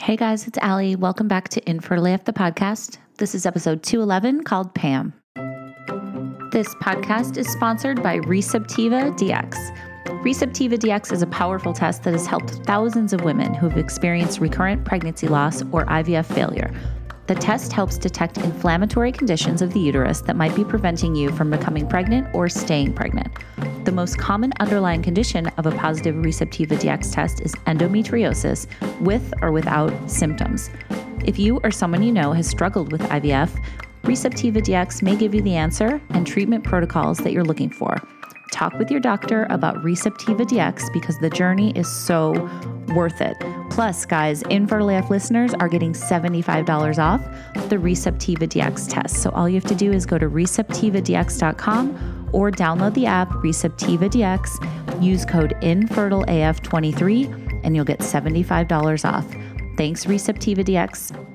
Hey guys, it's Allie. Welcome back to Infertile AF the podcast. This is episode 211 called Pam. This podcast is sponsored by Receptiva DX. Receptiva DX is a powerful test that has helped thousands of women who have experienced recurrent pregnancy loss or IVF failure. The test helps detect inflammatory conditions of the uterus that might be preventing you from becoming pregnant or staying pregnant. The most common underlying condition of a positive Receptiva DX test is endometriosis with or without symptoms. If you or someone you know has struggled with IVF, Receptiva DX may give you the answer and treatment protocols that you're looking for. Talk with your doctor about Receptiva DX because the journey is so worth it. Plus, guys, Infertile AF listeners are getting $75 off the Receptiva DX test. So all you have to do is go to receptivadx.com or download the app Receptiva DX, use code INFERTILEAF23, and you'll get $75 off. Thanks, Receptiva DX.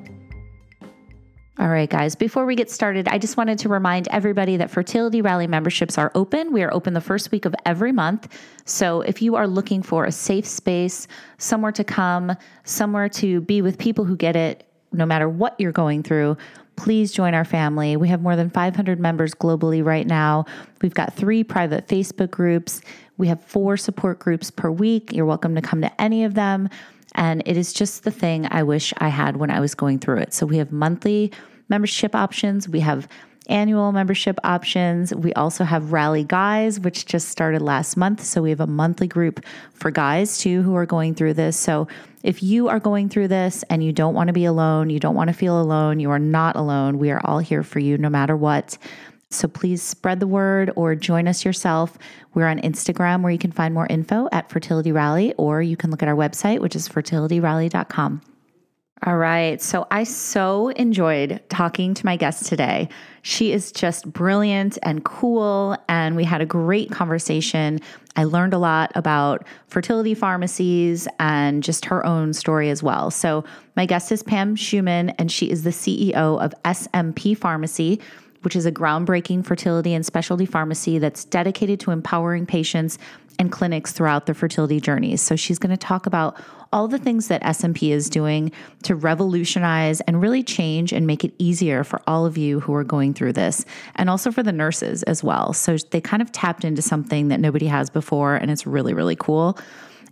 All right, guys, before we get started, I just wanted to remind everybody that Fertility Rally memberships are open. We are open the first week of every month. So if you are looking for a safe space, somewhere to come, somewhere to be with people who get it, no matter what you're going through, please join our family. We have more than 500 members globally right now. We've got three private Facebook groups. We have four support groups per week. You're welcome to come to any of them. And it is just the thing I wish I had when I was going through it. So we have monthly membership options, we have annual membership options. We also have Rally Guys, which just started last month. So we have a monthly group for guys too who are going through this. So if you are going through this and you don't want to be alone, you don't want to feel alone, you are not alone. We are all here for you no matter what. So please spread the word or join us yourself. We're on Instagram where you can find more info at Fertility Rally, or you can look at our website, which is fertilityrally.com. All right. So I so enjoyed talking to my guest today. She is just brilliant and cool, and we had a great conversation. I learned a lot about fertility pharmacies and just her own story as well. So, my guest is Pam Hirshman, and she is the CEO of SMP Pharmacy which is a groundbreaking fertility and specialty pharmacy that's dedicated to empowering patients and clinics throughout their fertility journeys. So she's going to talk about all the things that SMP is doing to revolutionize and really change and make it easier for all of you who are going through this and also for the nurses as well. So they kind of tapped into something that nobody has before and it's really really cool.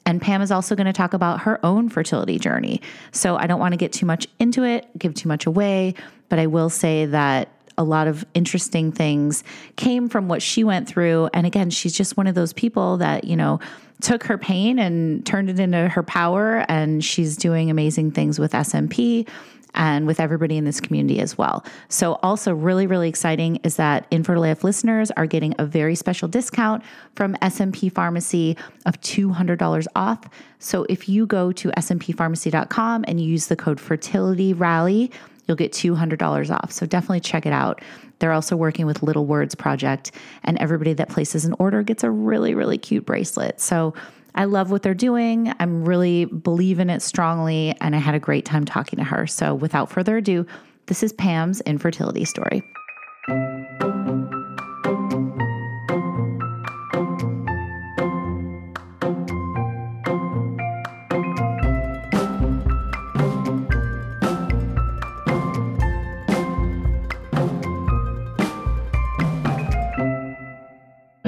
And Pam is also going to talk about her own fertility journey. So I don't want to get too much into it, give too much away, but I will say that a lot of interesting things came from what she went through. And again, she's just one of those people that, you know, took her pain and turned it into her power. And she's doing amazing things with SMP and with everybody in this community as well. So, also really, really exciting is that Infertile AF listeners are getting a very special discount from SMP Pharmacy of $200 off. So, if you go to smpharmacy.com and use the code Fertility Rally, you'll get $200 off. So definitely check it out. They're also working with Little Words Project, and everybody that places an order gets a really, really cute bracelet. So I love what they're doing. I'm really believe in it strongly, and I had a great time talking to her. So without further ado, this is Pam's infertility story.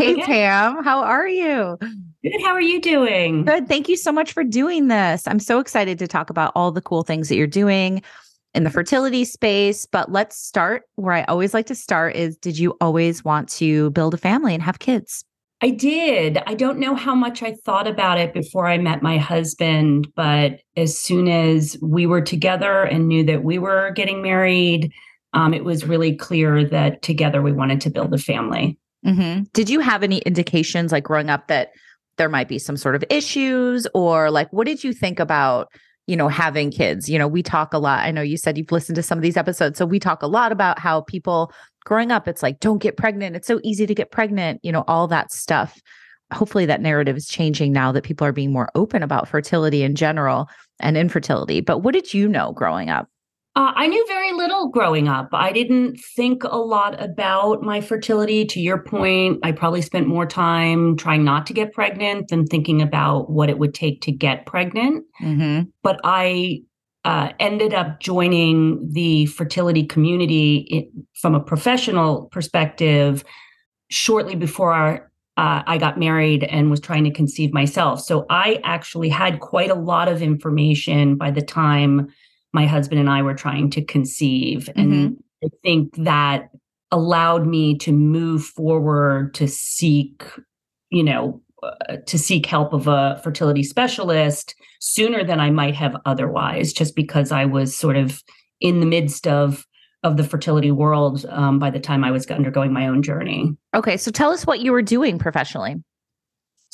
Hey, Pam, how are you? Good. How are you doing? Good. Thank you so much for doing this. I'm so excited to talk about all the cool things that you're doing in the fertility space. But let's start where I always like to start is did you always want to build a family and have kids? I did. I don't know how much I thought about it before I met my husband, but as soon as we were together and knew that we were getting married, um, it was really clear that together we wanted to build a family. Mm-hmm. Did you have any indications like growing up that there might be some sort of issues? Or like what did you think about you know having kids? You know we talk a lot i know you said you've listened to some of these episodes so we talk a lot about how people growing up it's like don't get pregnant. It's so easy to get pregnant you know all that stuff. Hopefully that narrative is changing now that people are being more open about fertility in general and infertility. But what did you know growing up uh, I knew very little growing up. I didn't think a lot about my fertility. To your point, I probably spent more time trying not to get pregnant than thinking about what it would take to get pregnant. Mm-hmm. But I uh, ended up joining the fertility community from a professional perspective shortly before our, uh, I got married and was trying to conceive myself. So I actually had quite a lot of information by the time my husband and I were trying to conceive. Mm-hmm. And I think that allowed me to move forward to seek, you know, uh, to seek help of a fertility specialist sooner than I might have otherwise, just because I was sort of in the midst of of the fertility world um, by the time I was undergoing my own journey. Okay, so tell us what you were doing professionally.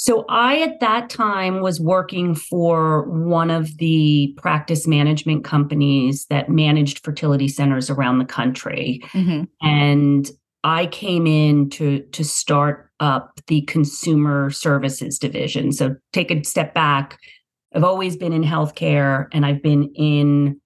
So I at that time was working for one of the practice management companies that managed fertility centers around the country. Mm-hmm. And I came in to to start up the consumer services division. So take a step back. I've always been in healthcare and I've been in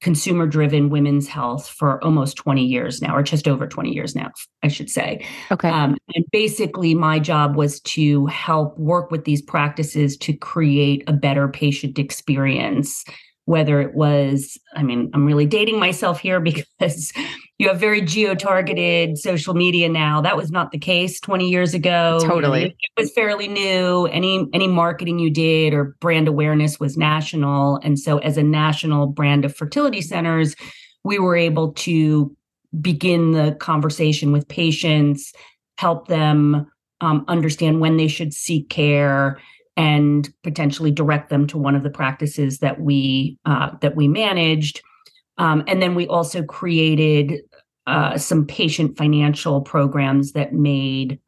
consumer driven women's health for almost 20 years now, or just over 20 years now, I should say. Okay. Um, and basically, my job was to help work with these practices to create a better patient experience whether it was, I mean, I'm really dating myself here because you have very geo targeted social media now. That was not the case 20 years ago. Totally. It was fairly new. Any any marketing you did or brand awareness was national. And so as a national brand of fertility centers, we were able to begin the conversation with patients, help them um, understand when they should seek care and potentially direct them to one of the practices that we uh, that we managed. Um, and then we also created uh, some patient financial programs that made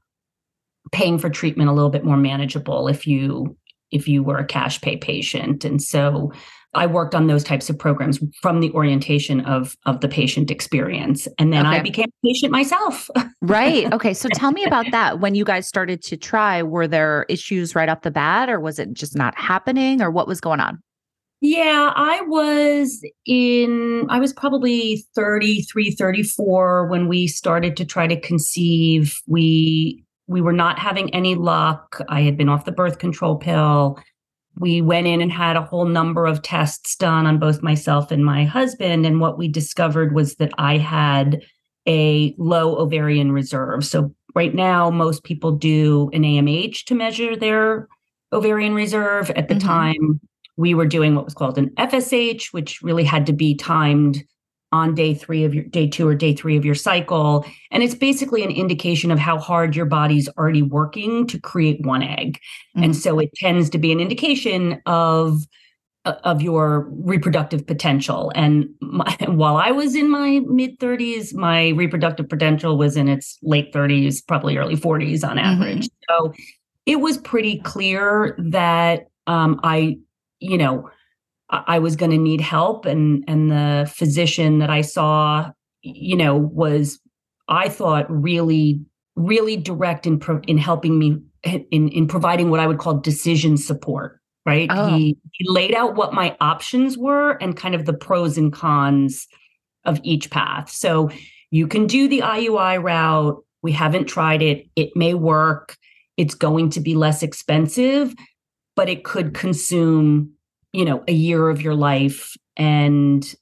paying for treatment a little bit more manageable if you if you were a cash pay patient. And so I worked on those types of programs from the orientation of of the patient experience, and then okay. I became a patient myself. right. Okay. So tell me about that. When you guys started to try, were there issues right off the bat, or was it just not happening, or what was going on? Yeah, I was in, I was probably 33, 34 when we started to try to conceive. We, we were not having any luck. I had been off the birth control pill we went in and had a whole number of tests done on both myself and my husband. And what we discovered was that I had a low ovarian reserve. So, right now, most people do an AMH to measure their ovarian reserve. At the mm-hmm. time, we were doing what was called an FSH, which really had to be timed on day three of your day two or day three of your cycle. And it's basically an indication of how hard your body's already working to create one egg. Mm-hmm. And so it tends to be an indication of uh, of your reproductive potential. And my, while I was in my mid 30s, my reproductive potential was in its late 30s, probably early 40s on average. Mm-hmm. So it was pretty clear that um, I, you know, I was going to need help and and the physician that I saw you know was I thought really really direct in pro- in helping me in in providing what I would call decision support right? Oh. he he laid out what my options were and kind of the pros and cons of each path. So you can do the IUI route. We haven't tried it. It may work. It's going to be less expensive but it could consume you know, a year of your life and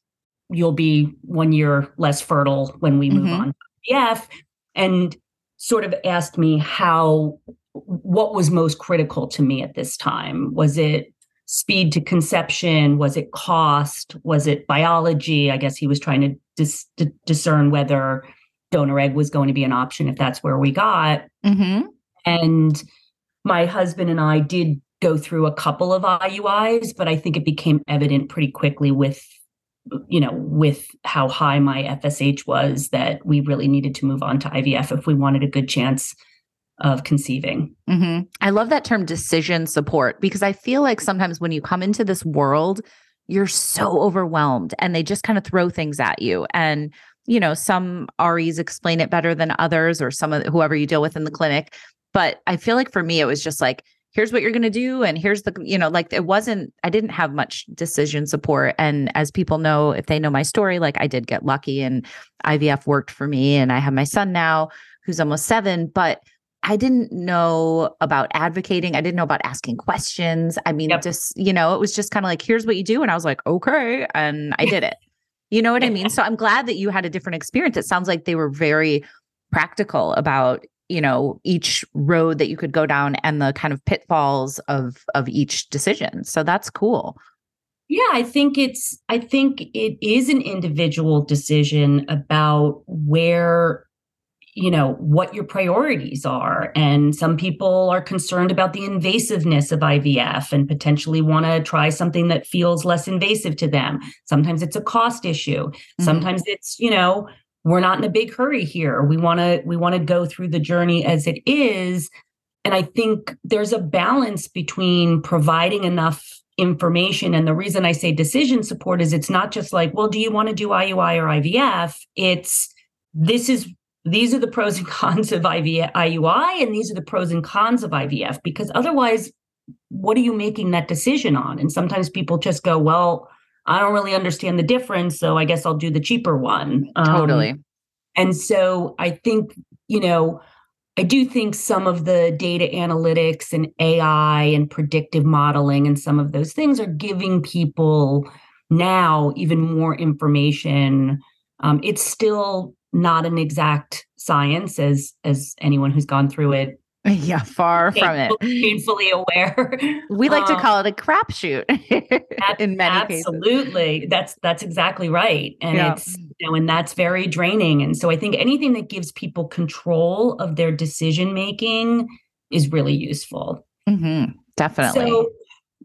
you'll be one year less fertile when we move mm-hmm. on to IVF. And sort of asked me how, what was most critical to me at this time? Was it speed to conception? Was it cost? Was it biology? I guess he was trying to dis- d- discern whether donor egg was going to be an option if that's where we got. Mm-hmm. And my husband and I did go through a couple of IUIs, but I think it became evident pretty quickly with you know with how high my FSH was that we really needed to move on to IVF if we wanted a good chance of conceiving. Mm-hmm. I love that term decision support because I feel like sometimes when you come into this world, you're so overwhelmed and they just kind of throw things at you. And, you know, some REs explain it better than others or some of whoever you deal with in the clinic. But I feel like for me, it was just like, here's what you're going to do and here's the you know like it wasn't i didn't have much decision support and as people know if they know my story like i did get lucky and ivf worked for me and i have my son now who's almost 7 but I didn't know about advocating. I didn't know about asking questions. I mean, Yep. just, you know, it was just kind of like, here's what you do. And I was like, okay. And I did it. You know what I mean? So I'm glad that you had a different experience. It sounds like they were very practical about, you know, each road that you could go down and the kind of pitfalls of of each decision. So that's cool. Yeah, I think it's I think it is an individual decision about where you know what your priorities are and some people are concerned about the invasiveness of IVF and potentially want to try something that feels less invasive to them. Sometimes it's a cost issue. Mhm. Sometimes it's, you know, we're not in a big hurry here. We want to we want to go through the journey as it is. And I think there's a balance between providing enough information. And the reason I say decision support is it's not just like, well, do you want to do IUI or IVF? It's this is these are the pros and cons of IVF, IUI, and these are the pros and cons of IVF. Because otherwise, what are you making that decision on? And sometimes people just go, well, I don't really understand the difference, so I guess I'll do the cheaper one. Um, Totally. and so I think, you know, I do think some of the data analytics and AI and predictive modeling and some of those things are giving people now even more information. Um, it's still not an exact science, as as anyone who's gone through it Yeah, far from it. painfully aware. We like to Um, call it a crapshoot in many cases. Absolutely. That's that's exactly right. And Yeah. it's you know, and that's very draining. And so I think anything that gives people control of their decision making is really useful. Mhm, Definitely. So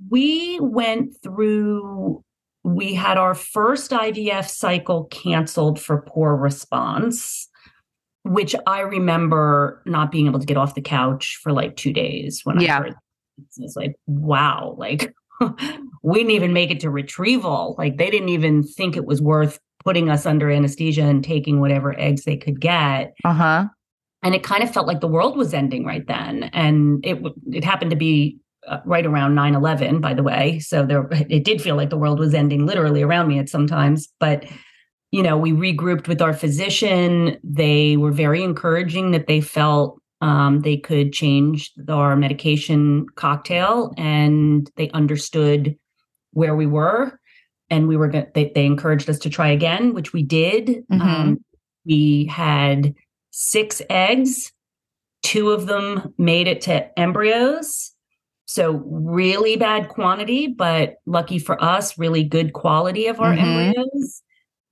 we went through we had our first IVF cycle canceled for poor response, which I remember not being able to get off the couch for like two days when Yeah. I heard this. It's like, wow, like we didn't even make it to retrieval. Like they didn't even think it was worth putting us under anesthesia and taking whatever eggs they could get uh huh. and it kind of felt like the world was ending right then and it it happened to be uh, right around 9/11 by the way so there it did feel like the world was ending literally around me at sometimes but you know we regrouped with our physician. They were very encouraging that they felt um, they could change our medication cocktail and they understood where we were and we were going they, they encouraged us to try again which we did. Mhm. um, we had six eggs. Two of them made it to embryos. So really bad quantity but lucky for us really good quality of our Mhm. embryos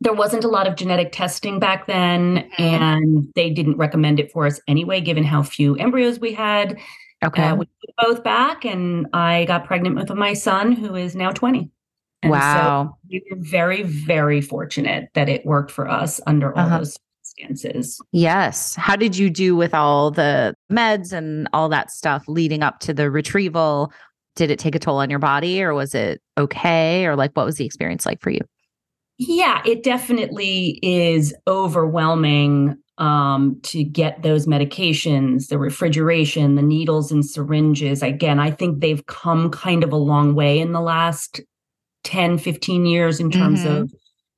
there wasn't a lot of genetic testing back then Mhm. and they didn't recommend it for us anyway given how few embryos we had Okay. uh, we put both back and i got pregnant with my son who is now 20 And so wow. we were very very fortunate that it worked for us under all Uh-huh. those circumstances yes. How did you do with all the meds and all that stuff leading up to the retrieval? Did it take a toll on your body or was it okay? Or like what was the experience like for you? Yeah, it definitely is overwhelming um, to get those medications, the refrigeration, the needles and syringes. Again, I think they've come kind of a long way in the last 10, 15 years in terms Mhm. of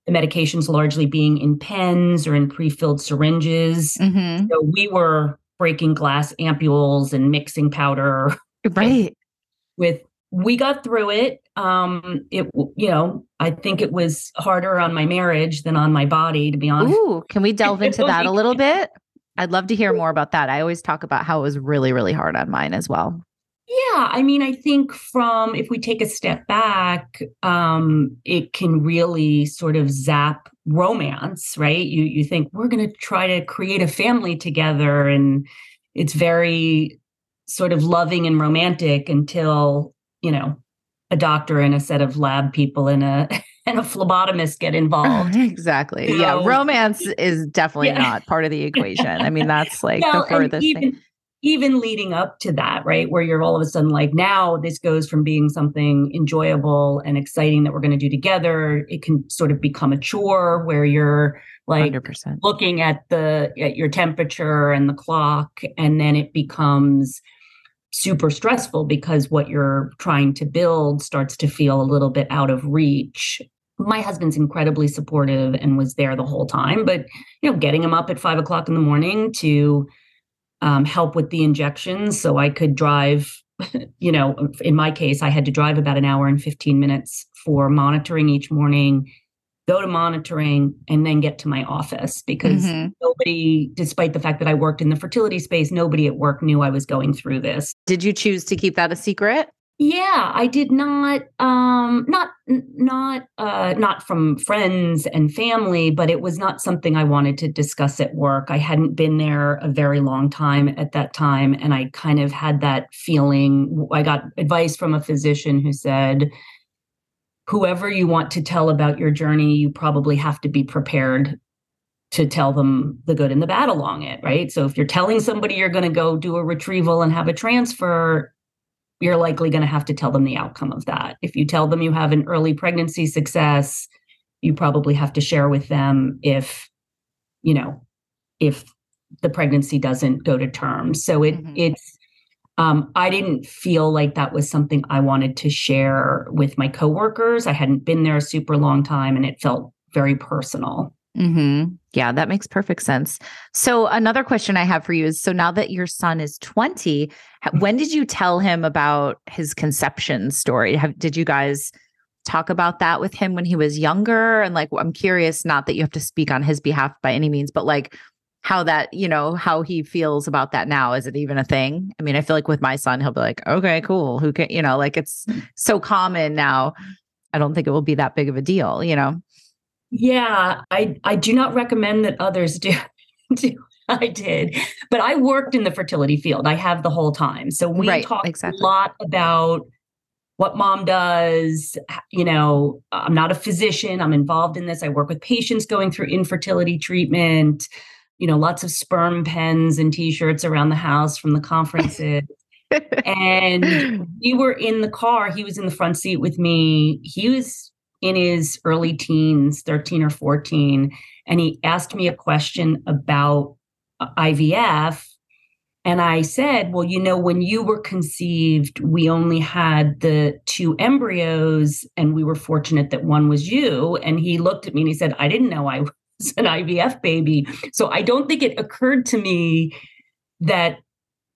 the medications largely being in pens or in pre filled syringes. Mm-hmm. So we were breaking glass ampules and mixing powder Right. with we got through it um it you know i think it was harder on my marriage than on my body to be honest Ooh, can we delve into that a little bit? I'd love to hear more about that. I always talk about how it was really, really hard on mine as well. yeah i mean i think from if we take a step back um it can really sort of zap romance right you you think we're going to try to create a family together and it's very sort of loving and romantic until you know a doctor and a set of lab people and a and a phlebotomist get involved exactly. yeah. Romance is definitely Yeah. not part of the equation. I mean, that's like Well, the furthest even, thing. even leading up to that, right, where you're all of a sudden like, now this goes from being something enjoyable and exciting that we're going to do together. It can sort of become a chore where you're like 100%. looking at the at your temperature and the clock, and then it becomes super stressful because what you're trying to build starts to feel a little bit out of reach. My husband's incredibly supportive and was there the whole time, but you know, getting him up at five o'clock in the morning to um, help with the injections. So I could drive, you know, in my case, I had to drive about an hour and 15 minutes for monitoring each morning, go to monitoring, and then get to my office because mm-hmm. nobody, despite the fact that I worked in the fertility space, nobody at work knew I was going through this. Did you choose to keep that a secret? Yeah, I did not um not not uh not from friends and family, but it was not something I wanted to discuss at work. I hadn't been there a very long time at that time and I kind of had that feeling I got advice from a physician who said whoever you want to tell about your journey, you probably have to be prepared to tell them the good and the bad along it, right? So if you're telling somebody you're going to go do a retrieval and have a transfer, you're likely going to have to tell them the outcome of that. If you tell them you have an early pregnancy success, you probably have to share with them if, you know, if the pregnancy doesn't go to term. So it mm-hmm. it's um, I didn't feel like that was something I wanted to share with my coworkers. I hadn't been there a super long time and it felt very personal. Mm-hmm. Yeah, that makes perfect sense. So, another question I have for you is so now that your son is 20, mm-hmm. when did you tell him about his conception story? Have, did you guys talk about that with him when he was younger? And like, I'm curious, not that you have to speak on his behalf by any means, but like, how that, you know, how he feels about that now. Is it even a thing? I mean, I feel like with my son, he'll be like, okay, cool. Who can, you know, like it's mm. so common now. I don't think it will be that big of a deal, you know? Yeah, I I do not recommend that others do. do. I did, but I worked in the fertility field. I have the whole time, so we right, talked exactly. a lot about what mom does. You know, I'm not a physician. I'm involved in this. I work with patients going through infertility treatment. You know, lots of sperm pens and T-shirts around the house from the conferences. and we were in the car. He was in the front seat with me. He was in his early teens, 13 or 14, and he asked me a question about uh, IVF. And I said, Well, you know, when you were conceived, we only had the two embryos, and we were fortunate that one was you. And he looked at me and he said, I didn't know I was an IVF baby. So I don't think it occurred to me that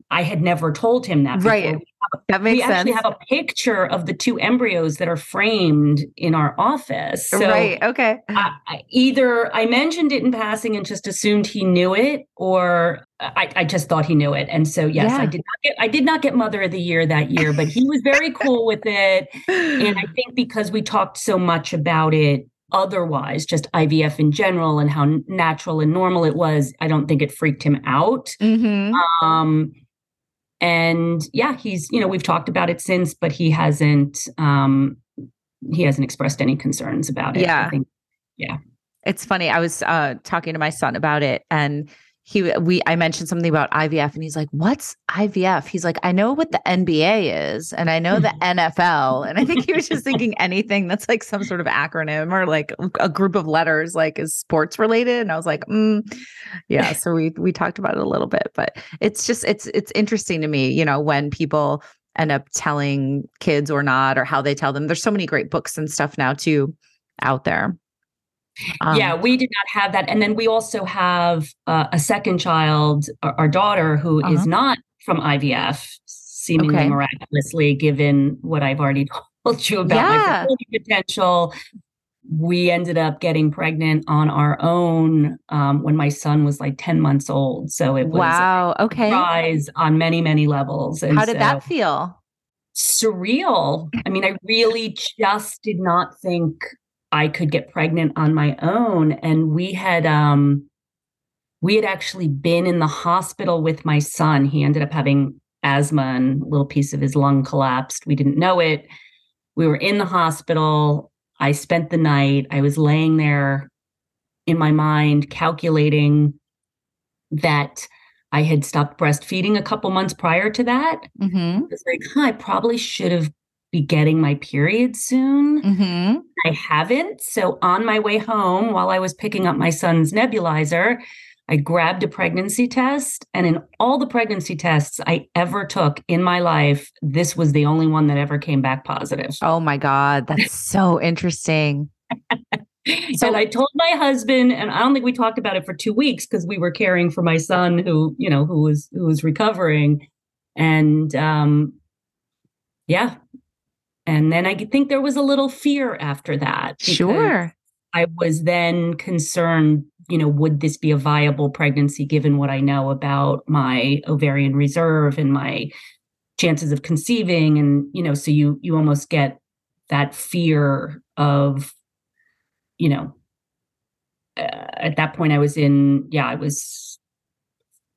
I had never told him that. Before. Right. that makes we sense. actually have a picture of the two embryos that are framed in our office. So right. Okay. I, I, either I mentioned it in passing and just assumed he knew it, or I, I just thought he knew it. And so yes, yeah. I did not get I did not get Mother of the Year that year, but he was very cool with it. And I think because we talked so much about it otherwise, just IVF in general and how natural and normal it was, I don't think it freaked him out. Mm-hmm. Um, and yeah he's you know we've talked about it since but he hasn't um he hasn't expressed any concerns about it yeah think, yeah it's funny i was uh talking to my son about it and he we I mentioned something about IVF and he's like, "What's IVF?" He's like, "I know what the NBA is and I know the NFL." And I think he was just thinking anything that's like some sort of acronym or like a group of letters like is sports related and I was like, mm. "Yeah, so we we talked about it a little bit, but it's just it's it's interesting to me, you know, when people end up telling kids or not or how they tell them. There's so many great books and stuff now too out there. Um, yeah, we did not have that. And then we also have uh, a second child, our, daughter, who uh-huh. is not from IVF, seemingly okay. miraculously, given what I've already told you about yeah. my potential. We ended up getting pregnant on our own um, when my son was like 10 months old. So it was wow, okay. rise on many, many levels. And How did so, that feel? Surreal. I mean, I really just did not think I could get pregnant on my own. And we had um we had actually been in the hospital with my son. He ended up having asthma and a little piece of his lung collapsed. We didn't know it. We were in the hospital. I spent the night. I was laying there in my mind calculating that I had stopped breastfeeding a couple months prior to that. Mm-hmm. Like, huh, I probably should have be getting my period soon. Mm-hmm. I haven't. So on my way home, while I was picking up my son's nebulizer, I grabbed a pregnancy test. And in all the pregnancy tests I ever took in my life, this was the only one that ever came back positive. Oh my God. That's so interesting. So, and I told my husband, and I don't think we talked about it for two weeks because we were caring for my son who, you know, who was who was recovering. And um yeah. And then I think there was a little fear after that. Sure. I was then concerned, you know, would this be a viable pregnancy given what I know about my ovarian reserve and my chances of conceiving and you know so you you almost get that fear of you know uh, at that point i was in yeah i was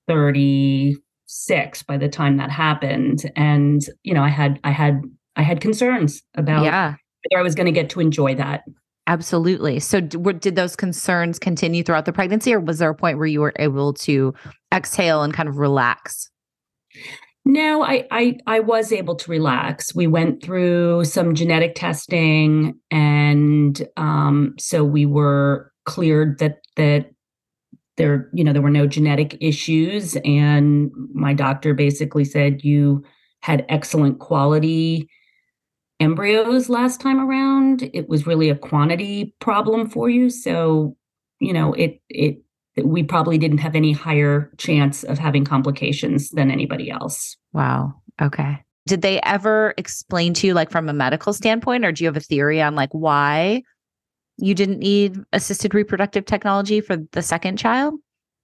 36 by the time that happened and you know i had i had i had concerns about yeah whether i was going to get to enjoy that absolutely so did those concerns continue throughout the pregnancy or was there a point where you were able to exhale and kind of relax no, I, I I was able to relax. We went through some genetic testing, and um, so we were cleared that that there you know there were no genetic issues. And my doctor basically said you had excellent quality embryos last time around. It was really a quantity problem for you, so you know it it we probably didn't have any higher chance of having complications than anybody else. Wow. Okay. Did they ever explain to you, like from a medical standpoint, or do you have a theory on like why you didn't need assisted reproductive technology for the second child?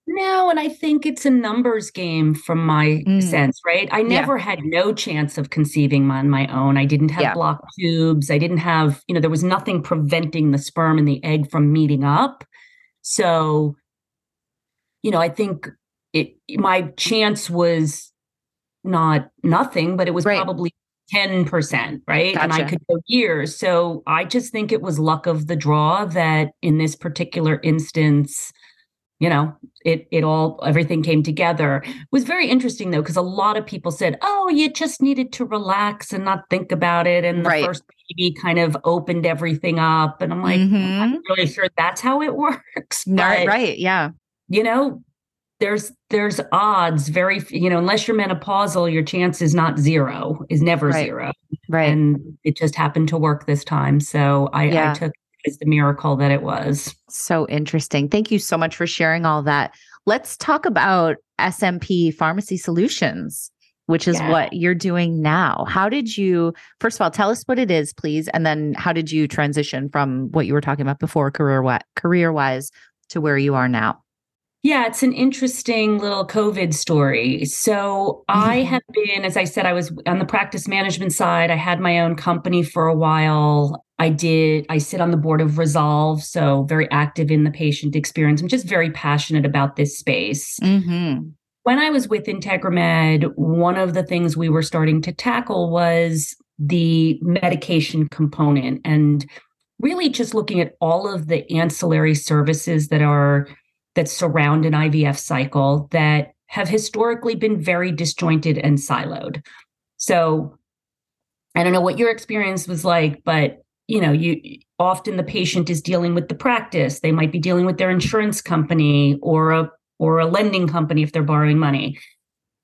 No, and I think it's a numbers game from my mm. sense, right? I never yeah. had no chance of conceiving on my own. I didn't have yeah. blocked tubes. I didn't have, you know, there was nothing preventing the sperm and the egg from meeting up. So you know, I think it my chance was not nothing, but it was right. probably 10%, right? Gotcha. And I could go years. So I just think it was luck of the draw that in this particular instance, you know, it it all everything came together. It was very interesting though, because a lot of people said, Oh, you just needed to relax and not think about it. And the right. first baby kind of opened everything up. And I'm like, mm-hmm. I'm really sure that's how it works. But, right, yeah you know, there's there's odds very you know unless you're menopausal your chance is not zero is never right. zero right and it just happened to work this time so i, yeah. I took it as the miracle that it was so interesting thank you so much for sharing all that let's talk about smp pharmacy solutions which is yeah. what you're doing now how did you first of all tell us what it is please and then how did you transition from what you were talking about before career career wise to where you are now yeah, it's an interesting little COVID story. So I mm-hmm. have been, as I said, I was on the practice management side. I had my own company for a while. I did, I sit on the board of Resolve, so very active in the patient experience. I'm just very passionate about this space. Mm-hmm. When I was with IntegraMed, one of the things we were starting to tackle was the medication component and really just looking at all of the ancillary services that are that surround an IVF cycle that have historically been very disjointed and siloed. So I don't know what your experience was like, but you know, you often the patient is dealing with the practice. They might be dealing with their insurance company or a or a lending company if they're borrowing money.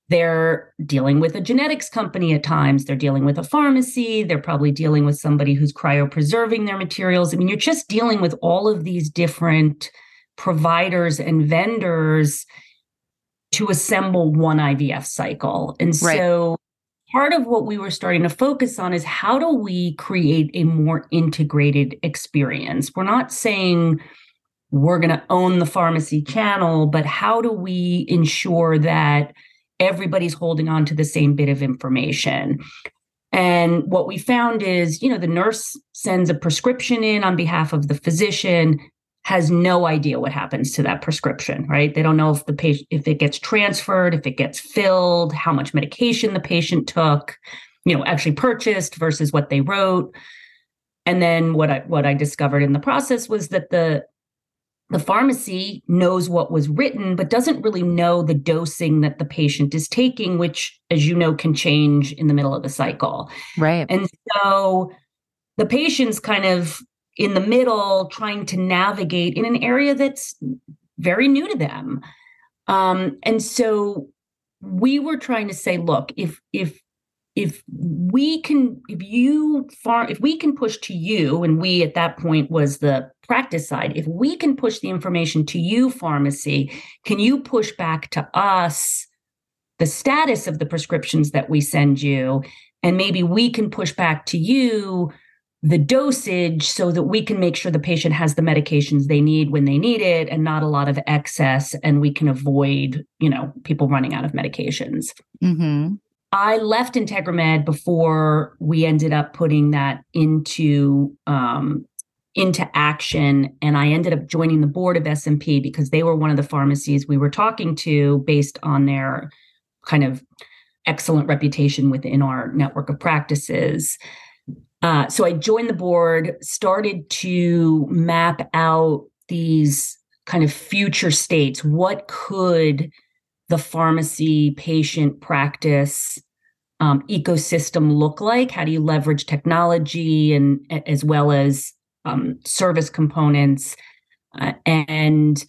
They're dealing with a genetics company at times. They're dealing with a pharmacy. They're probably dealing with somebody who's cryopreserving their materials. I mean, you're just dealing with all of these different providers and vendors to assemble one IVF cycle. And right. so part of what we were starting to focus on is how do we create a more integrated experience? We're not saying we're going to own the pharmacy channel, but how do we ensure that everybody's holding on to the same bit of information? And what we found is, you know, the nurse sends a prescription in on behalf of the physician has no idea what happens to that prescription, right? They don't know if the patient if it gets transferred, if it gets filled, how much medication the patient took, you know, actually purchased versus what they wrote. And then what I what I discovered in the process was that the the pharmacy knows what was written but doesn't really know the dosing that the patient is taking which as you know can change in the middle of the cycle. Right. And so the patients kind of in the middle trying to navigate in an area that's very new to them um, and so we were trying to say look if if if we can if you far if we can push to you and we at that point was the practice side. If we can push the information to you, pharmacy, can you push back to us the status of the prescriptions that we send you? And maybe we can push back to you the dosage so that we can make sure the patient has the medications they need when they need it and not a lot of excess and we can avoid you know people running out of medications mm-hmm. i left integramed before we ended up putting that into um, into action and i ended up joining the board of smp because they were one of the pharmacies we were talking to based on their kind of excellent reputation within our network of practices uh, so I joined the board, started to map out these kind of future states. What could the pharmacy patient practice um, ecosystem look like? How do you leverage technology and as well as um, service components? Uh, and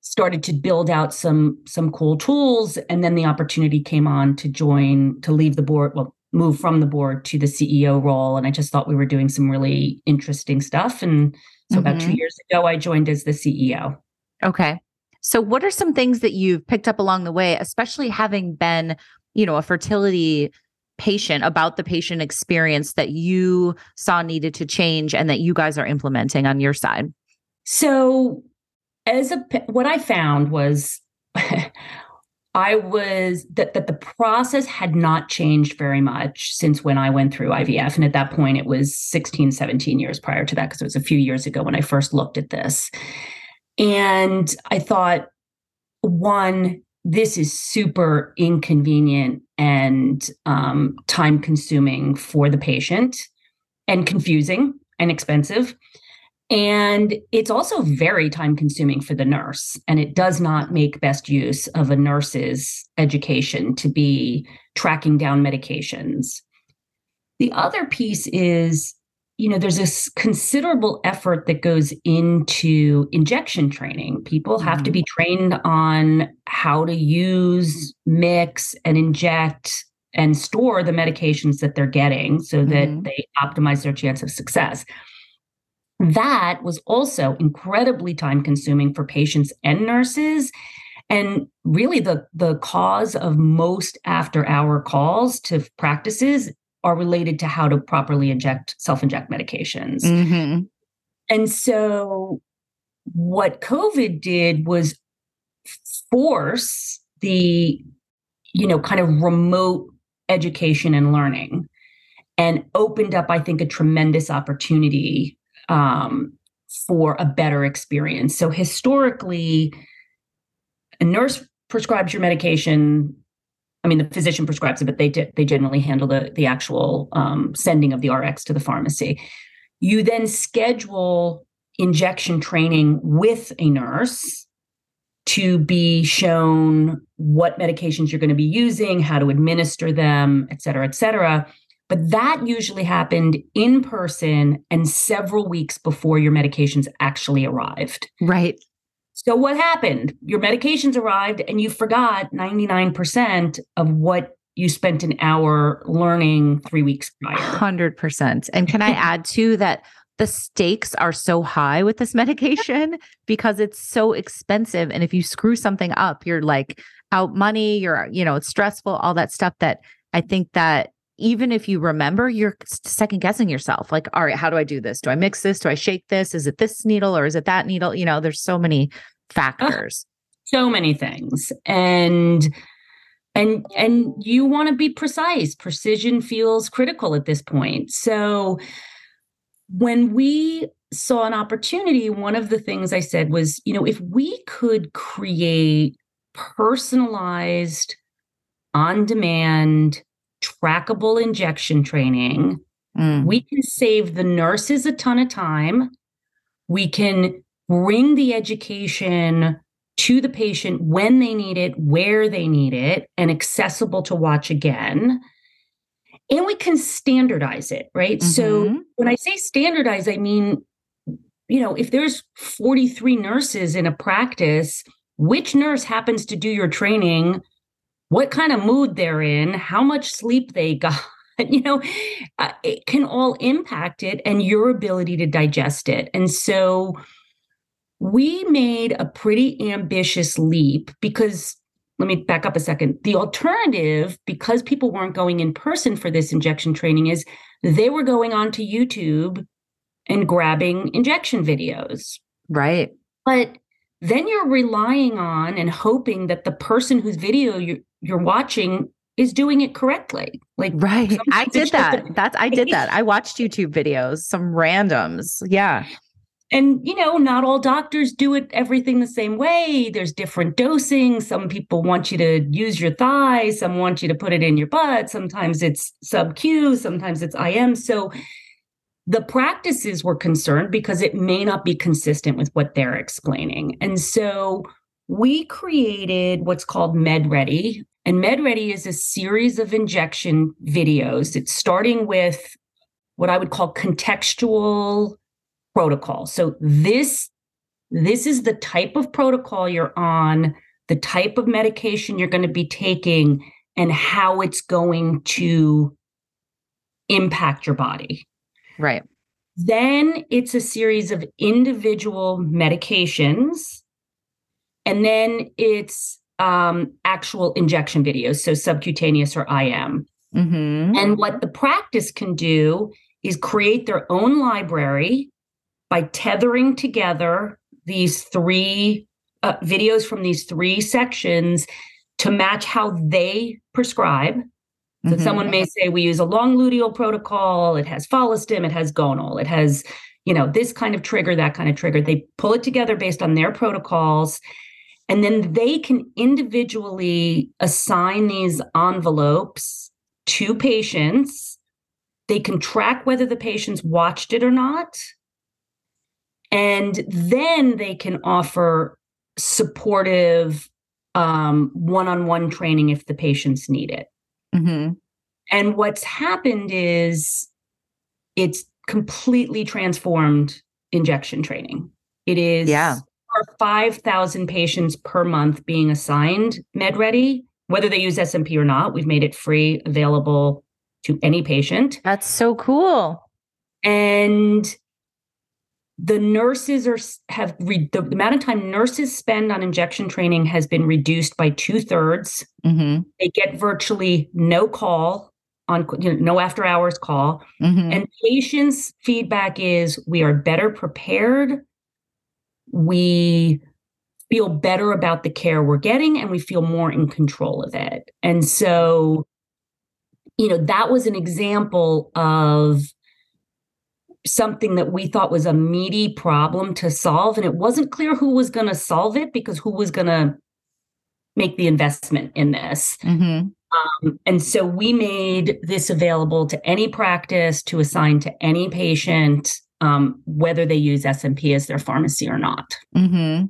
started to build out some some cool tools and then the opportunity came on to join to leave the board well move from the board to the CEO role. And I just thought we were doing some really interesting stuff. And so mm-hmm. about two mm-hmm. years ago, I joined as the CEO. Okay. So, what are some things that you've picked up along the way, especially having been, you know, a fertility patient about the patient experience that you saw needed to change and that you guys are implementing on your side? So, as a what I found was I was that that the process had not changed very much since when I went through IVF. And at that point, it was 16, 17 years prior to that, because it was a few years ago when I first looked at this. And I thought, one, this is super inconvenient and um, time consuming for the patient and confusing and expensive. And it's also very time consuming for the nurse. And it does not make best use of a nurse's education to be tracking down medications. The other piece is, you know, there's this considerable effort that goes into injection training. People have mm-hmm. to be trained on how to use, mix, and inject and store the medications that they're getting so that mm-hmm. they optimize their chance of success. That was also incredibly time consuming for patients and nurses. And really, the, the cause of most after hour calls to practices are related to how to properly inject, self inject medications. Mm-hmm. And so, what COVID did was force the, you know, kind of remote education and learning and opened up, I think, a tremendous opportunity um, for a better experience. So historically, a nurse prescribes your medication. I mean, the physician prescribes it, but they they generally handle the the actual um, sending of the RX to the pharmacy. You then schedule injection training with a nurse to be shown what medications you're going to be using, how to administer them, et cetera, et cetera. But that usually happened in person and several weeks before your medications actually arrived. Right. So, what happened? Your medications arrived and you forgot 99% of what you spent an hour learning three weeks prior. 100%. And can I add too that the stakes are so high with this medication because it's so expensive. And if you screw something up, you're like out money, you're, you know, it's stressful, all that stuff that I think that even if you remember, you're second guessing yourself. Like, all right, how do I do this? Do I mix this? Do I shake this? Is it this needle or is it that needle? You know, there's so many ah, factors. so many things. And and and you want to be precise. Precision feels critical at this point. So when we saw an opportunity, one of the things I said was, you know, if we could create personalized on demand trackable injection training. Mm. We can save the nurses a ton of time. We can bring the education to the patient when they need it, where they need it, and accessible to watch again. And we can standardize it, right? Mm-hmm. So when I say standardize, I mean, you know, if there's 43 nurses in a practice, which nurse happens to do your training what kind of mood they're in, how much sleep they got. You know, uh, it can all impact it and your ability to digest it. And so, we made a pretty ambitious leap because let me back up a second. The alternative, because people weren't going in person for this injection training, is they were going onto YouTube and grabbing injection videos. Right. But then you're relying on and hoping that the person whose video you're, you're watching is doing it correctly. Like right. I did that. That's I did that. I watched YouTube videos, some randoms. Yeah and you know not all doctors do it everything the same way there's different dosing some people want you to use your thigh some want you to put it in your butt sometimes it's sub q sometimes it's im so the practices were concerned because it may not be consistent with what they're explaining and so we created what's called MedReady and MedReady is a series of injection videos it's starting with what i would call contextual protocol. So this this is the type of protocol you're on, the type of medication you're going to be taking and how it's going to impact your body. Right. Then it's a series of individual medications and then it's um, actual injection videos, so subcutaneous or IM. Mm-hmm. And what the practice can do is create their own library by tethering together these three uh, videos from these three sections to match how they prescribe. So mm-hmm. someone may say we use a long luteal protocol, it has follistim, it has gonal, it has, you know, this kind of trigger, that kind of trigger. They pull it together based on their protocols. And then they can individually assign these envelopes to patients. They can track whether the patients watched it or not. And then they can offer supportive um, one-on-one training if the patients need it. Mm-hmm. And what's happened is it's completely transformed injection training. It is yeah. 5,000 patients per month being assigned MedReady, whether they use SMP or not. We've made it free, available to any patient. That's so cool. And the nurses are have re, the, the, amount of time nurses spend on injection training has been reduced by two thirds. Mm-hmm. They get virtually no call on you know, no after hours call, mm-hmm. and patients' feedback is we are better prepared. We feel better about the care we're getting, and we feel more in control of it. And so, you know, that was an example of something that we thought was a meaty problem to solve. And it wasn't clear who was going to solve it because who was going to make the investment in this. Mm-hmm. Um, and so we made this available to any practice to assign to any patient, um, whether they use SMP as their pharmacy or not. Mm-hmm.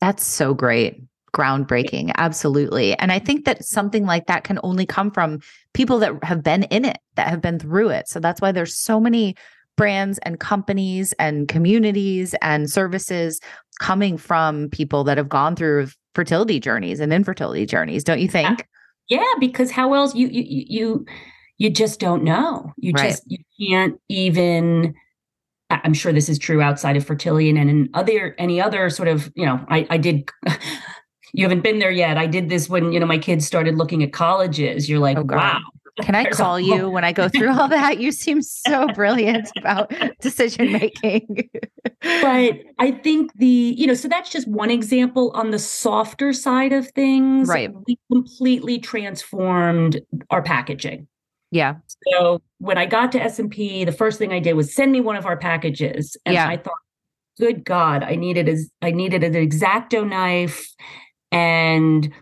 That's so great. Groundbreaking. Absolutely. And I think that something like that can only come from people that have been in it, that have been through it. So that's why there's so many brands and companies and communities and services coming from people that have gone through fertility journeys and infertility journeys don't you think yeah because how else you you you you just don't know you right. just you can't even i'm sure this is true outside of fertility and in other any other sort of you know i i did you haven't been there yet i did this when you know my kids started looking at colleges you're like oh, wow can I call you when I go through all that? You seem so brilliant about decision making. but I think the, you know, so that's just one example on the softer side of things. Right. We completely transformed our packaging. Yeah. So when I got to SMP, the first thing I did was send me one of our packages. And yeah. I thought, good God, I needed a, I needed an X-Acto knife and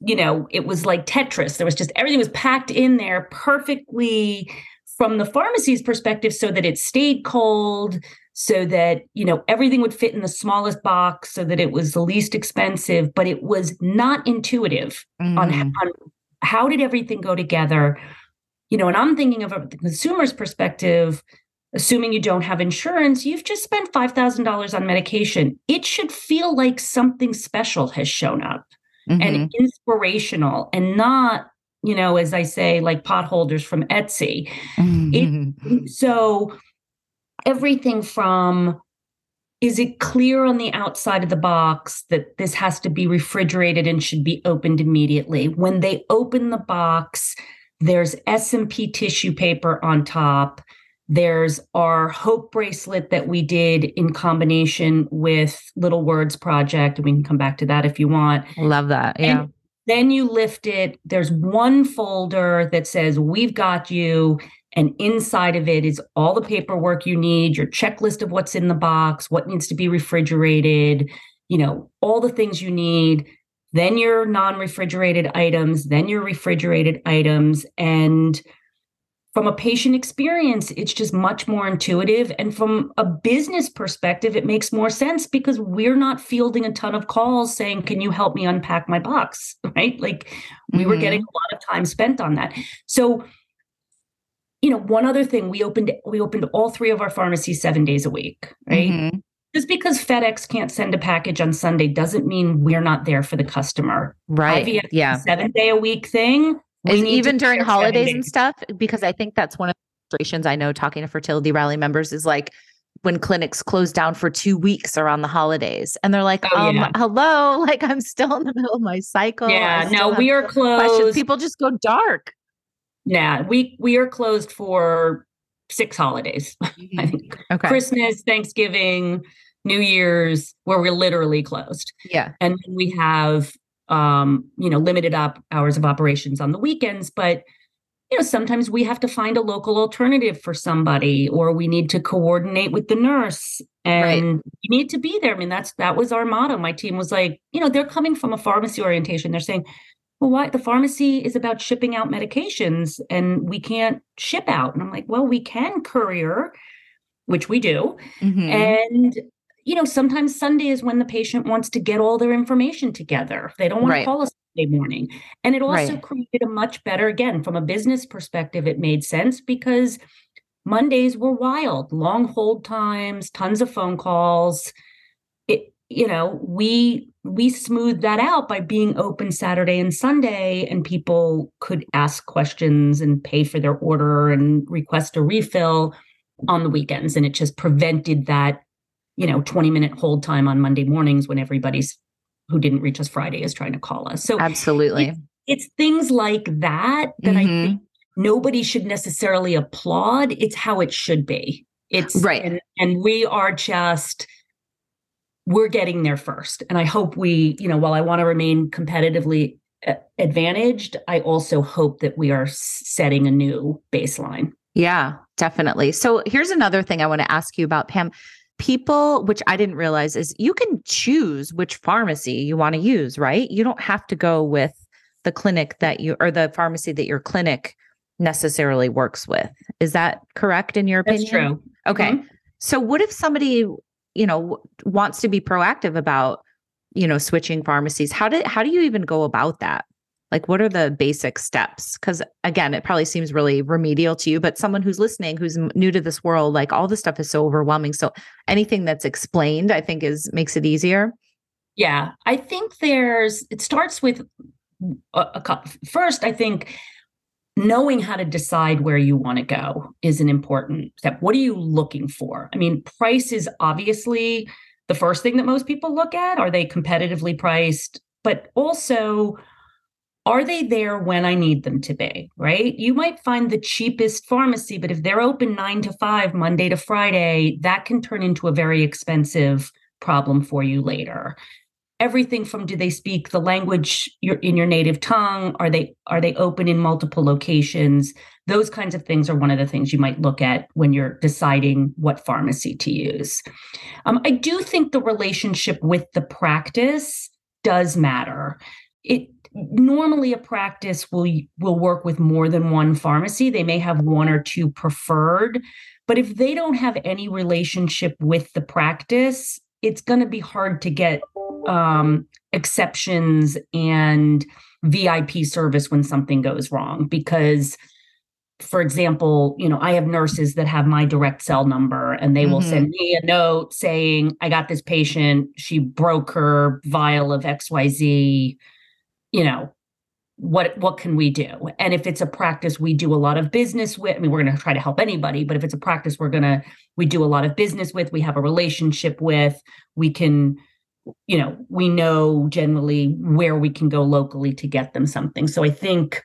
you know, it was like Tetris. There was just everything was packed in there perfectly from the pharmacy's perspective so that it stayed cold, so that, you know, everything would fit in the smallest box, so that it was the least expensive, but it was not intuitive mm. on, on how did everything go together. You know, and I'm thinking of a, the consumer's perspective, assuming you don't have insurance, you've just spent $5,000 on medication. It should feel like something special has shown up mm-hmm. and inspirational and not you know as i say like potholders from etsy mm-hmm. it, so everything from is it clear on the outside of the box that this has to be refrigerated and should be opened immediately? When they open the box, there's SMP tissue paper on top. There's our hope bracelet that we did in combination with Little Words Project. We can come back to that if you want. Love that. Yeah. And then you lift it. There's one folder that says, We've got you. And inside of it is all the paperwork you need, your checklist of what's in the box, what needs to be refrigerated, you know, all the things you need. Then your non refrigerated items, then your refrigerated items. And from a patient experience, it's just much more intuitive. And from a business perspective, it makes more sense because we're not fielding a ton of calls saying, Can you help me unpack my box? Right. Like we mm-hmm. were getting a lot of time spent on that. So you know, one other thing, we opened we opened all three of our pharmacies seven days a week, right? Mm-hmm. Just because FedEx can't send a package on Sunday doesn't mean we're not there for the customer. Right. IVF yeah. Seven day a week thing. And even during holidays and stuff, because I think that's one of the frustrations I know talking to fertility rally members is like when clinics close down for two weeks around the holidays and they're like, oh, um, yeah. hello, like I'm still in the middle of my cycle. Yeah, no, we are closed. Questions. People just go dark. Yeah, we we are closed for six holidays. Mm-hmm. I think okay. Christmas, Thanksgiving, New Year's, where we're literally closed. Yeah. And we have um, you know, limited up hours of operations on the weekends, but you know, sometimes we have to find a local alternative for somebody, or we need to coordinate with the nurse and right. you need to be there. I mean, that's that was our motto. My team was like, you know, they're coming from a pharmacy orientation. They're saying, well, why the pharmacy is about shipping out medications and we can't ship out. And I'm like, well, we can courier, which we do. Mm-hmm. And, you know, sometimes Sunday is when the patient wants to get all their information together. They don't want right. to call us Sunday morning. And it also right. created a much better, again, from a business perspective, it made sense because Mondays were wild, long hold times, tons of phone calls. It, you know, we we smoothed that out by being open Saturday and Sunday, and people could ask questions and pay for their order and request a refill on the weekends. And it just prevented that, you know, 20 minute hold time on Monday mornings when everybody's who didn't reach us Friday is trying to call us. So absolutely. It's, it's things like that that mm-hmm. I think nobody should necessarily applaud. It's how it should be. It's right. And, and we are just we're getting there first. And I hope we, you know, while I want to remain competitively uh, advantaged, I also hope that we are setting a new baseline. Yeah, definitely. So here's another thing I want to ask you about, Pam. People, which I didn't realize, is you can choose which pharmacy you want to use, right? You don't have to go with the clinic that you or the pharmacy that your clinic necessarily works with. Is that correct in your opinion? That's true. Okay. Mm-hmm. So what if somebody you know wants to be proactive about you know switching pharmacies how do how do you even go about that like what are the basic steps because again it probably seems really remedial to you but someone who's listening who's new to this world like all this stuff is so overwhelming so anything that's explained i think is makes it easier yeah i think there's it starts with a, a first i think knowing how to decide where you want to go is an important step. What are you looking for? I mean, price is obviously the first thing that most people look at. Are they competitively priced? But also, are they there when I need them to be? Right? You might find the cheapest pharmacy, but if they're open nine to five, Monday to Friday, that can turn into a very expensive problem for you later everything from do they speak the language in your native tongue are they are they open in multiple locations those kinds of things are one of the things you might look at when you're deciding what pharmacy to use um, i do think the relationship with the practice does matter it normally a practice will will work with more than one pharmacy. They may have one or two preferred but if they don't have any relationship with the practice it's going to be hard to get um, exceptions and VIP service when something goes wrong because for example, you know, I have nurses that have my direct cell number and they mm-hmm. will send me a note saying, I got this patient, she broke her vial of XYZ, you know, what what can we do? And if it's a practice we do a lot of business with i mean we're going to try to help anybody but if it's a practice we're going to we do a lot of business with we have a relationship with we can you know we know generally where we can go locally to get them something. So i think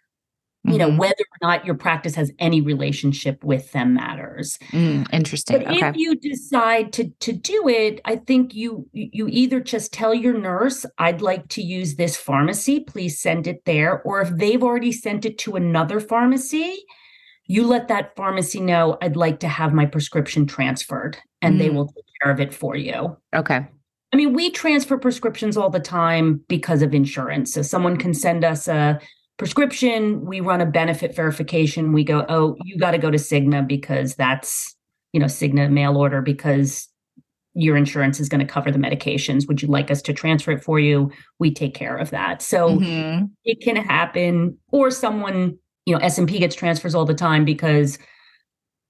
you know Mhm. whether or not your practice has any relationship with them matters Mm, interesting. but okay. if you decide to to do it i think you you either just tell your nurse i'd like to use this pharmacy please send it there or if they've already sent it to another pharmacy you let that pharmacy know i'd like to have my prescription transferred and they Mm. will take care of it for you okay. I mean, we transfer prescriptions all the time because of insurance. So someone can send us a prescription, we run a benefit verification, we go, "Oh, you got to go to Cigna because that's, you know, Cigna mail order because your insurance is going to cover the medications. Would you like us to transfer it for you? We take care of that." So Mhm. it can happen or someone, you know, SMP gets transfers all the time because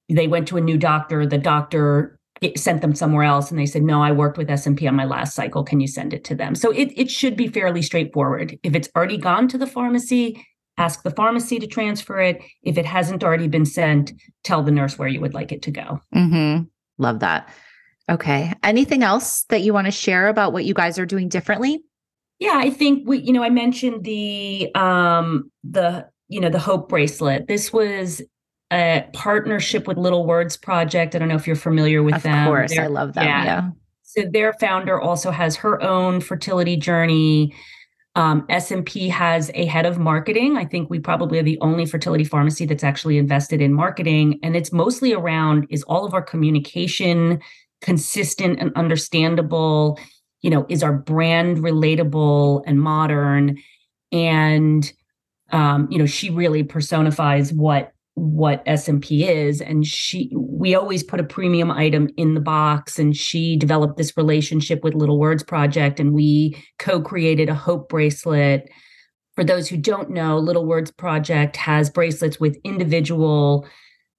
they went to a new doctor, the doctor it sent them somewhere else and they said no i worked with SMP on my last cycle can you send it to them so it, it should be fairly straightforward if it's already gone to the pharmacy ask the pharmacy to transfer it if it hasn't already been sent tell the nurse where you would like it to go Mm-hmm. Love that. Okay. Anything else that you want to share about what you guys are doing differently? yeah i think we you know i mentioned the um the you know the hope bracelet this was a partnership with little words project i don't know if you're familiar with of them Of course. I They're- love them. yeah. Yeah. so their founder also has her own fertility journey um, SMP has a head of marketing. I think we probably are the only fertility pharmacy that's actually invested in marketing. And it's mostly around is all of our communication consistent and understandable? You know, is our brand relatable and modern? And um, you know, she really personifies what what SMP is and she we always put a premium item in the box and she developed this relationship with Little Words Project and we co-created a hope bracelet. For those who don't know, Little Words Project has bracelets with individual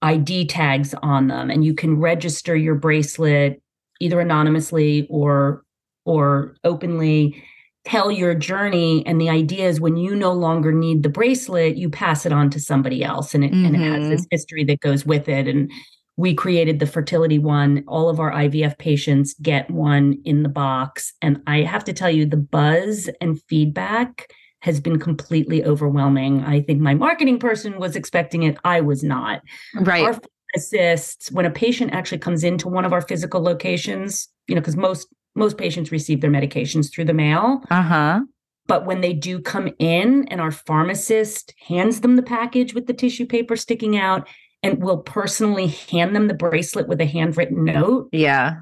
ID tags on them and you can register your bracelet either anonymously or or openly tell your journey and the idea is when you no longer need the bracelet you pass it on to somebody else and it, and it has this mm-hmm. history that goes with it. And we created the fertility one. All of our ivf patients get one in the box. And i have to tell you the buzz and feedback has been completely overwhelming. I think my marketing person was expecting it. I was not. Right. our assists when a patient actually comes into one of our physical locations you know because most most patients receive their medications through the mail uh-huh. but when they do come in and our pharmacist hands them the package with the tissue paper sticking out and will personally hand them the bracelet with a handwritten note Yeah.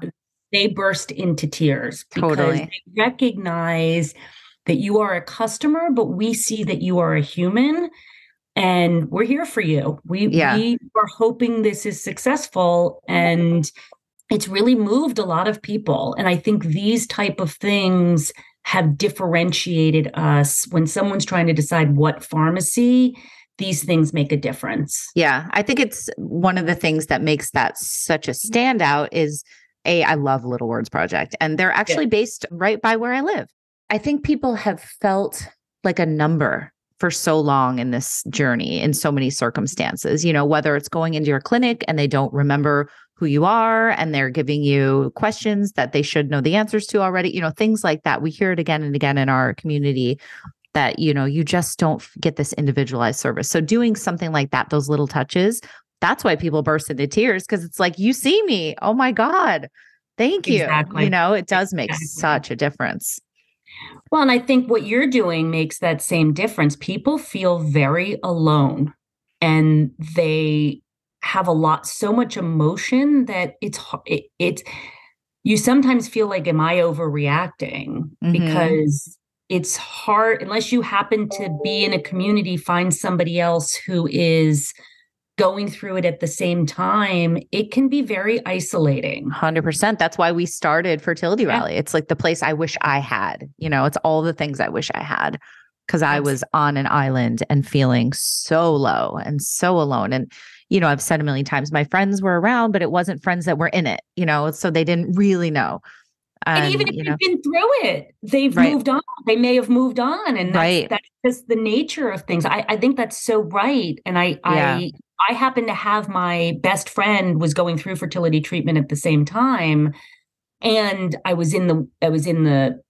they burst into tears because Totally. they recognize that you are a customer but we see that you are a human and we're here for you we Yeah. we are hoping this is successful and it's really moved a lot of people. And i think these type of things have differentiated us. When someone's trying to decide what pharmacy these things make a difference. Yeah, I think it's one of the things that makes that such a standout is a I love Little Words Project and they're actually based right by where I live. I think people have felt like a number for so long in this journey in so many circumstances, you know, whether it's going into your clinic and they don't remember who you are and they're giving you questions that they should know the answers to already, you know, things like that. We hear it again and again in our community that you know you just don't get this individualized service so doing something like that those little touches that's why people burst into tears because it's like you see me oh my god thank you Exactly. you know it does make Exactly. such a difference Well, and I think what you're doing makes that same difference. People feel very alone and they have a lot, so much emotion that it's, it, it's, you sometimes feel like, am I overreacting? Mhm. Because it's hard, unless you happen to be in a community, find somebody else who is going through it at the same time, it can be very isolating. 100% that's why we started fertility Yeah. rally it's like the place i wish i had you know it's all the things i wish i had because i was on an island and feeling so low and so alone and you know i've said a million times my friends were around but it wasn't friends that were in it you know so they didn't really know And, and even if they've been through it, they've right. moved on. They may have moved on. And that's, right. that's just the nature of things. I, I think that's so right. And I, yeah. I, I happen to have my best friend was going through fertility treatment at the same time. And I was in the, I was in the,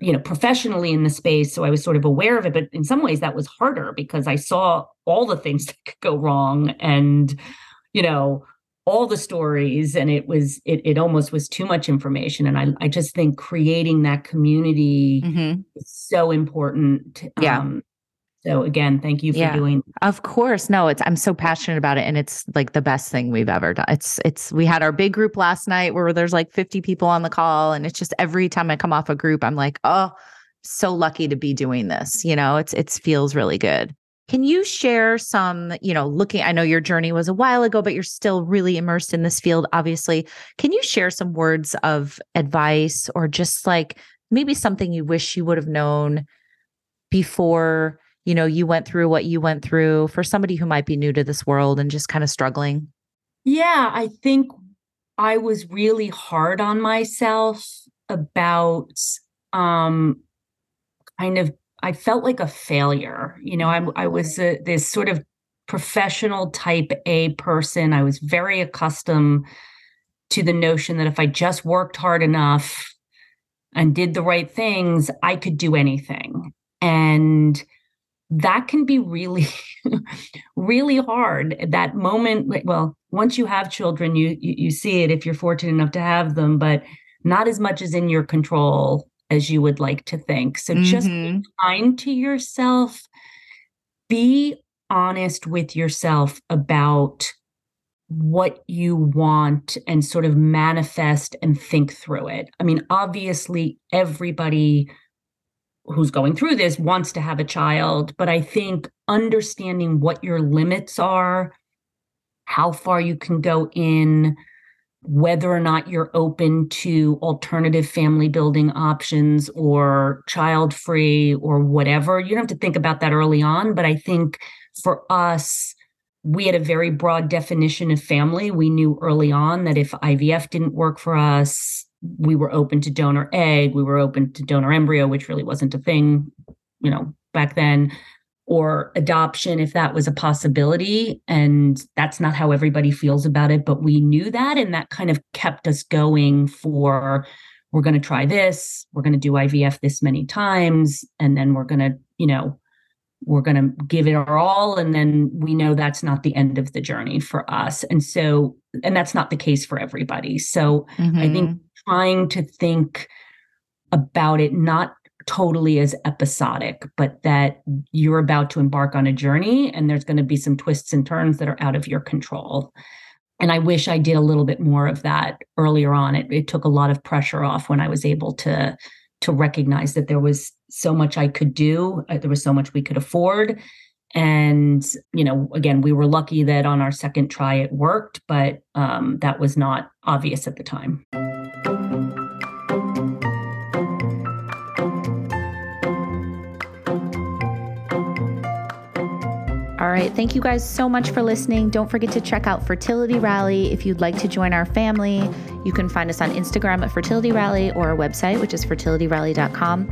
you know, professionally in the space. So I was sort of aware of it. But in some ways that was harder because I saw all the things that could go wrong. And, you know, all the stories and it was it, it almost was too much information and i, I just think creating that community mm-hmm. is so important yeah um, so again thank you for yeah, doing of course. No it's i'm so passionate about it and it's like the best thing we've ever done. It's it's we had our big group last night where there's like 50 people on the call and it's just every time i come off a group i'm like oh so lucky to be doing this you know? It's it feels really good. Can you share some, you know, looking, I know your journey was a while ago, but you're still really immersed in this field, obviously. Can you share some words of advice or just like maybe something you wish you would have known before, you know, you went through what you went through for somebody who might be new to this world and just kind of struggling? Yeah, I think I was really hard on myself about um kind of I felt like a failure. You know, I, I was a, this sort of professional type A person. I was very accustomed to the notion that if I just worked hard enough and did the right things, I could do anything. And that can be really, really hard. That moment, well, once you have children, you, you you see it if you're fortunate enough to have them, but not as much as in your control as you would like to think. So mm-hmm. just be mm-hmm. kind to yourself. Be honest with yourself about what you want and sort of manifest and think through it. I mean, obviously, everybody who's going through this wants to have a child, but I think understanding what your limits are, how far you can go in, whether or not you're open to alternative family building options or child free or whatever. You don't have to think about that early on. But I think for us, we had a very broad definition of family. We knew early on that if IVF didn't work for us, we were open to donor egg, we were open to donor embryo, which really wasn't a thing, you know, back then or adoption if that was a possibility. And that's not how everybody feels about it, but we knew that. And that kind of kept us going for we're going to try this, we're going to do IVF this many times, and then we're going to, you know, we're going to give it our all. And then we know that's not the end of the journey for us. And so, and that's not the case for everybody. So mm-hmm. I think mm-hmm. Trying to think about it not totally as episodic, but that you're about to embark on a journey and there's going to be some twists and turns that are out of your control. And I wish I did a little bit more of that earlier on. It, it took a lot of pressure off when I was able to to recognize that there was so much I could do, uh, there was so much we could afford. And, you know, again, we were lucky that on our second try it worked, but um, that was not obvious at the time. Right. Thank you guys so much for listening. Don't forget to check out Fertility Rally if you'd like to join our family. You can find us on Instagram at Fertility Rally or our website, which is fertilityrally.com.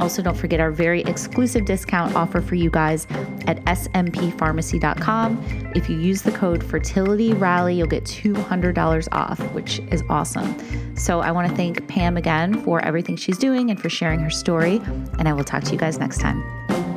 Also, don't forget our very exclusive discount offer for you guys at smpharmacy.com. If you use the code Fertility Rally, you'll get $200 off, which is awesome. So, I want to thank Pam again for everything she's doing and for sharing her story. And I will talk to you guys next time.